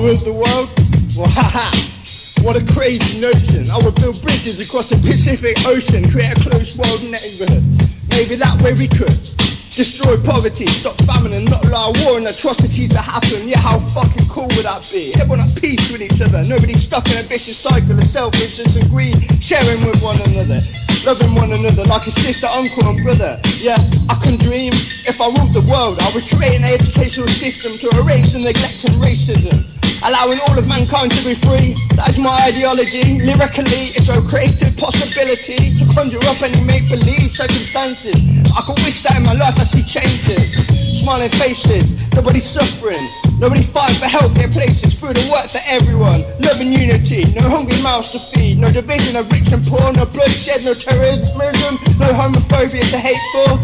ruled the world, well, haha. What a crazy notion. I would build bridges across the Pacific Ocean, create a close world neighborhood. Maybe that way we could. Destroy poverty, stop famine and not allow war and atrocities to happen. Yeah, how fucking cool would that be? Everyone at peace with each other. Nobody stuck in a vicious cycle of selfishness and greed. Sharing with one another. Loving one another like a sister, uncle and brother. Yeah, I can dream. If I ruled the world, I would create an educational system to erase the neglect and racism allowing all of mankind to be free. That is my ideology. Lyrically, it's a creative possibility to conjure up any make-believe circumstances. I could wish that in my life I see changes. Smiling faces, nobody suffering. Nobody fighting for healthcare places, food and work for everyone. Love and unity, no hungry mouths to feed, no division of rich and poor, no bloodshed, no terrorism, no homophobia to hate for.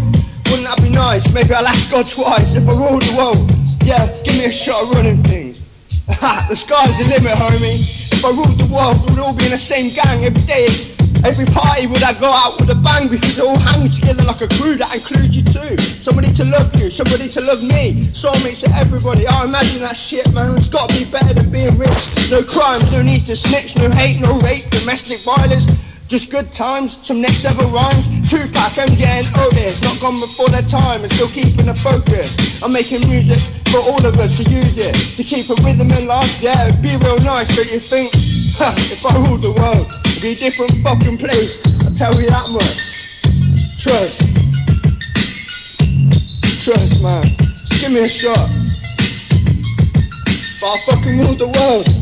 Wouldn't that be nice? Maybe I'll ask God twice if I rule the world. Yeah, give me a shot of running things. the sky's the limit, homie. If I ruled the world, we would all be in the same gang every day. Every party would I go out with a bang because they all hang together like a crew that includes you too. Somebody to love you, somebody to love me. Soulmates to everybody. I imagine that shit, man. It's gotta be better than being rich. No crime, no need to snitch, no hate, no rape, domestic violence. Just good times, some next level rhymes. Tupac, MJ and Otis, not gone before their time and still keeping the focus. I'm making music for all of us to use it, to keep a rhythm in life. Yeah, it'd be real nice, don't you think? If I ruled the world, it'd be a different fucking place. I tell you that much. Trust. Trust, man. Just give me a shot. But I fucking ruled the world.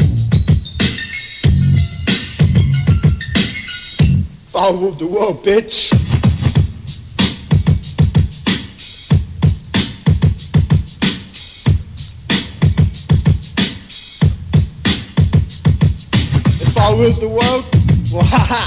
I ruled the world, bitch. If I ruled the world, well, haha.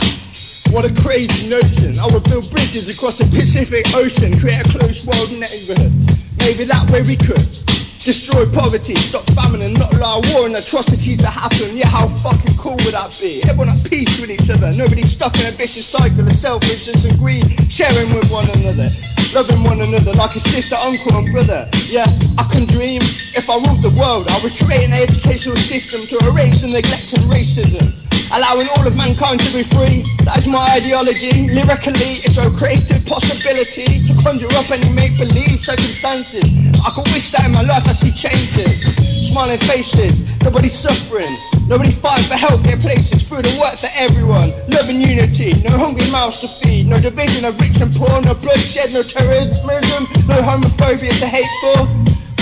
What a crazy notion. I would build bridges across the Pacific Ocean, create a close world neighborhood. Maybe that way we could. Destroy poverty, stop famine and not allow war and atrocities to happen. Yeah, how fucking cool would that be? Everyone at peace with each other. Nobody stuck in a vicious cycle of selfishness and greed. Sharing with one another. Loving one another like a sister, uncle and brother. Yeah, I can dream. If I ruled the world, I would create an educational system to erase the neglect and racism allowing all of mankind to be free. That is my ideology. Lyrically, it's a creative possibility to conjure up any make-believe circumstances. I could wish that in my life I see changes. Smiling faces, nobody suffering. Nobody fighting for healthcare places, food and work for everyone. Love and unity, no hungry mouths to feed, no division of rich and poor, no bloodshed, no terrorism, no homophobia to hate for.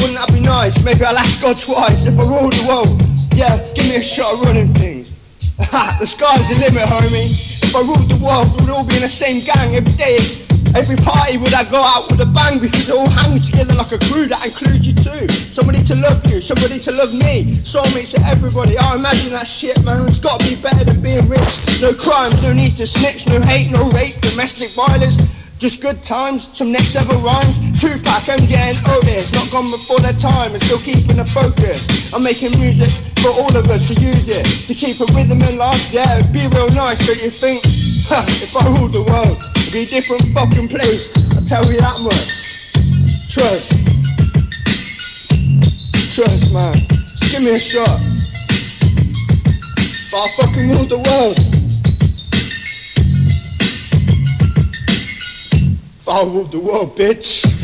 Wouldn't that be nice? Maybe I'll ask God twice if I rule the world. Yeah, give me a shot of running things. The sky's the limit, homie. If I ruled the world, we would all be in the same gang every day. Every party would I go out with a bang because they all hang together like a crew that includes you too. Somebody to love you, somebody to love me. Soulmates to everybody. I imagine that shit, man. It's gotta be better than being rich. No crimes, no need to snitch, no hate, no rape, domestic violence. Just good times, some next level rhymes. Tupac, MJ and Otis, not gone before their time and still keeping the focus. I'm making music for all of us to use it, to keep a rhythm in life. Yeah, it'd be real nice, don't you think? Ha, if I ruled the world, it'd be a different fucking place. I tell you that much. Trust. Trust, man. Just give me a shot. But I fucking ruled the world. I ruled the world, bitch.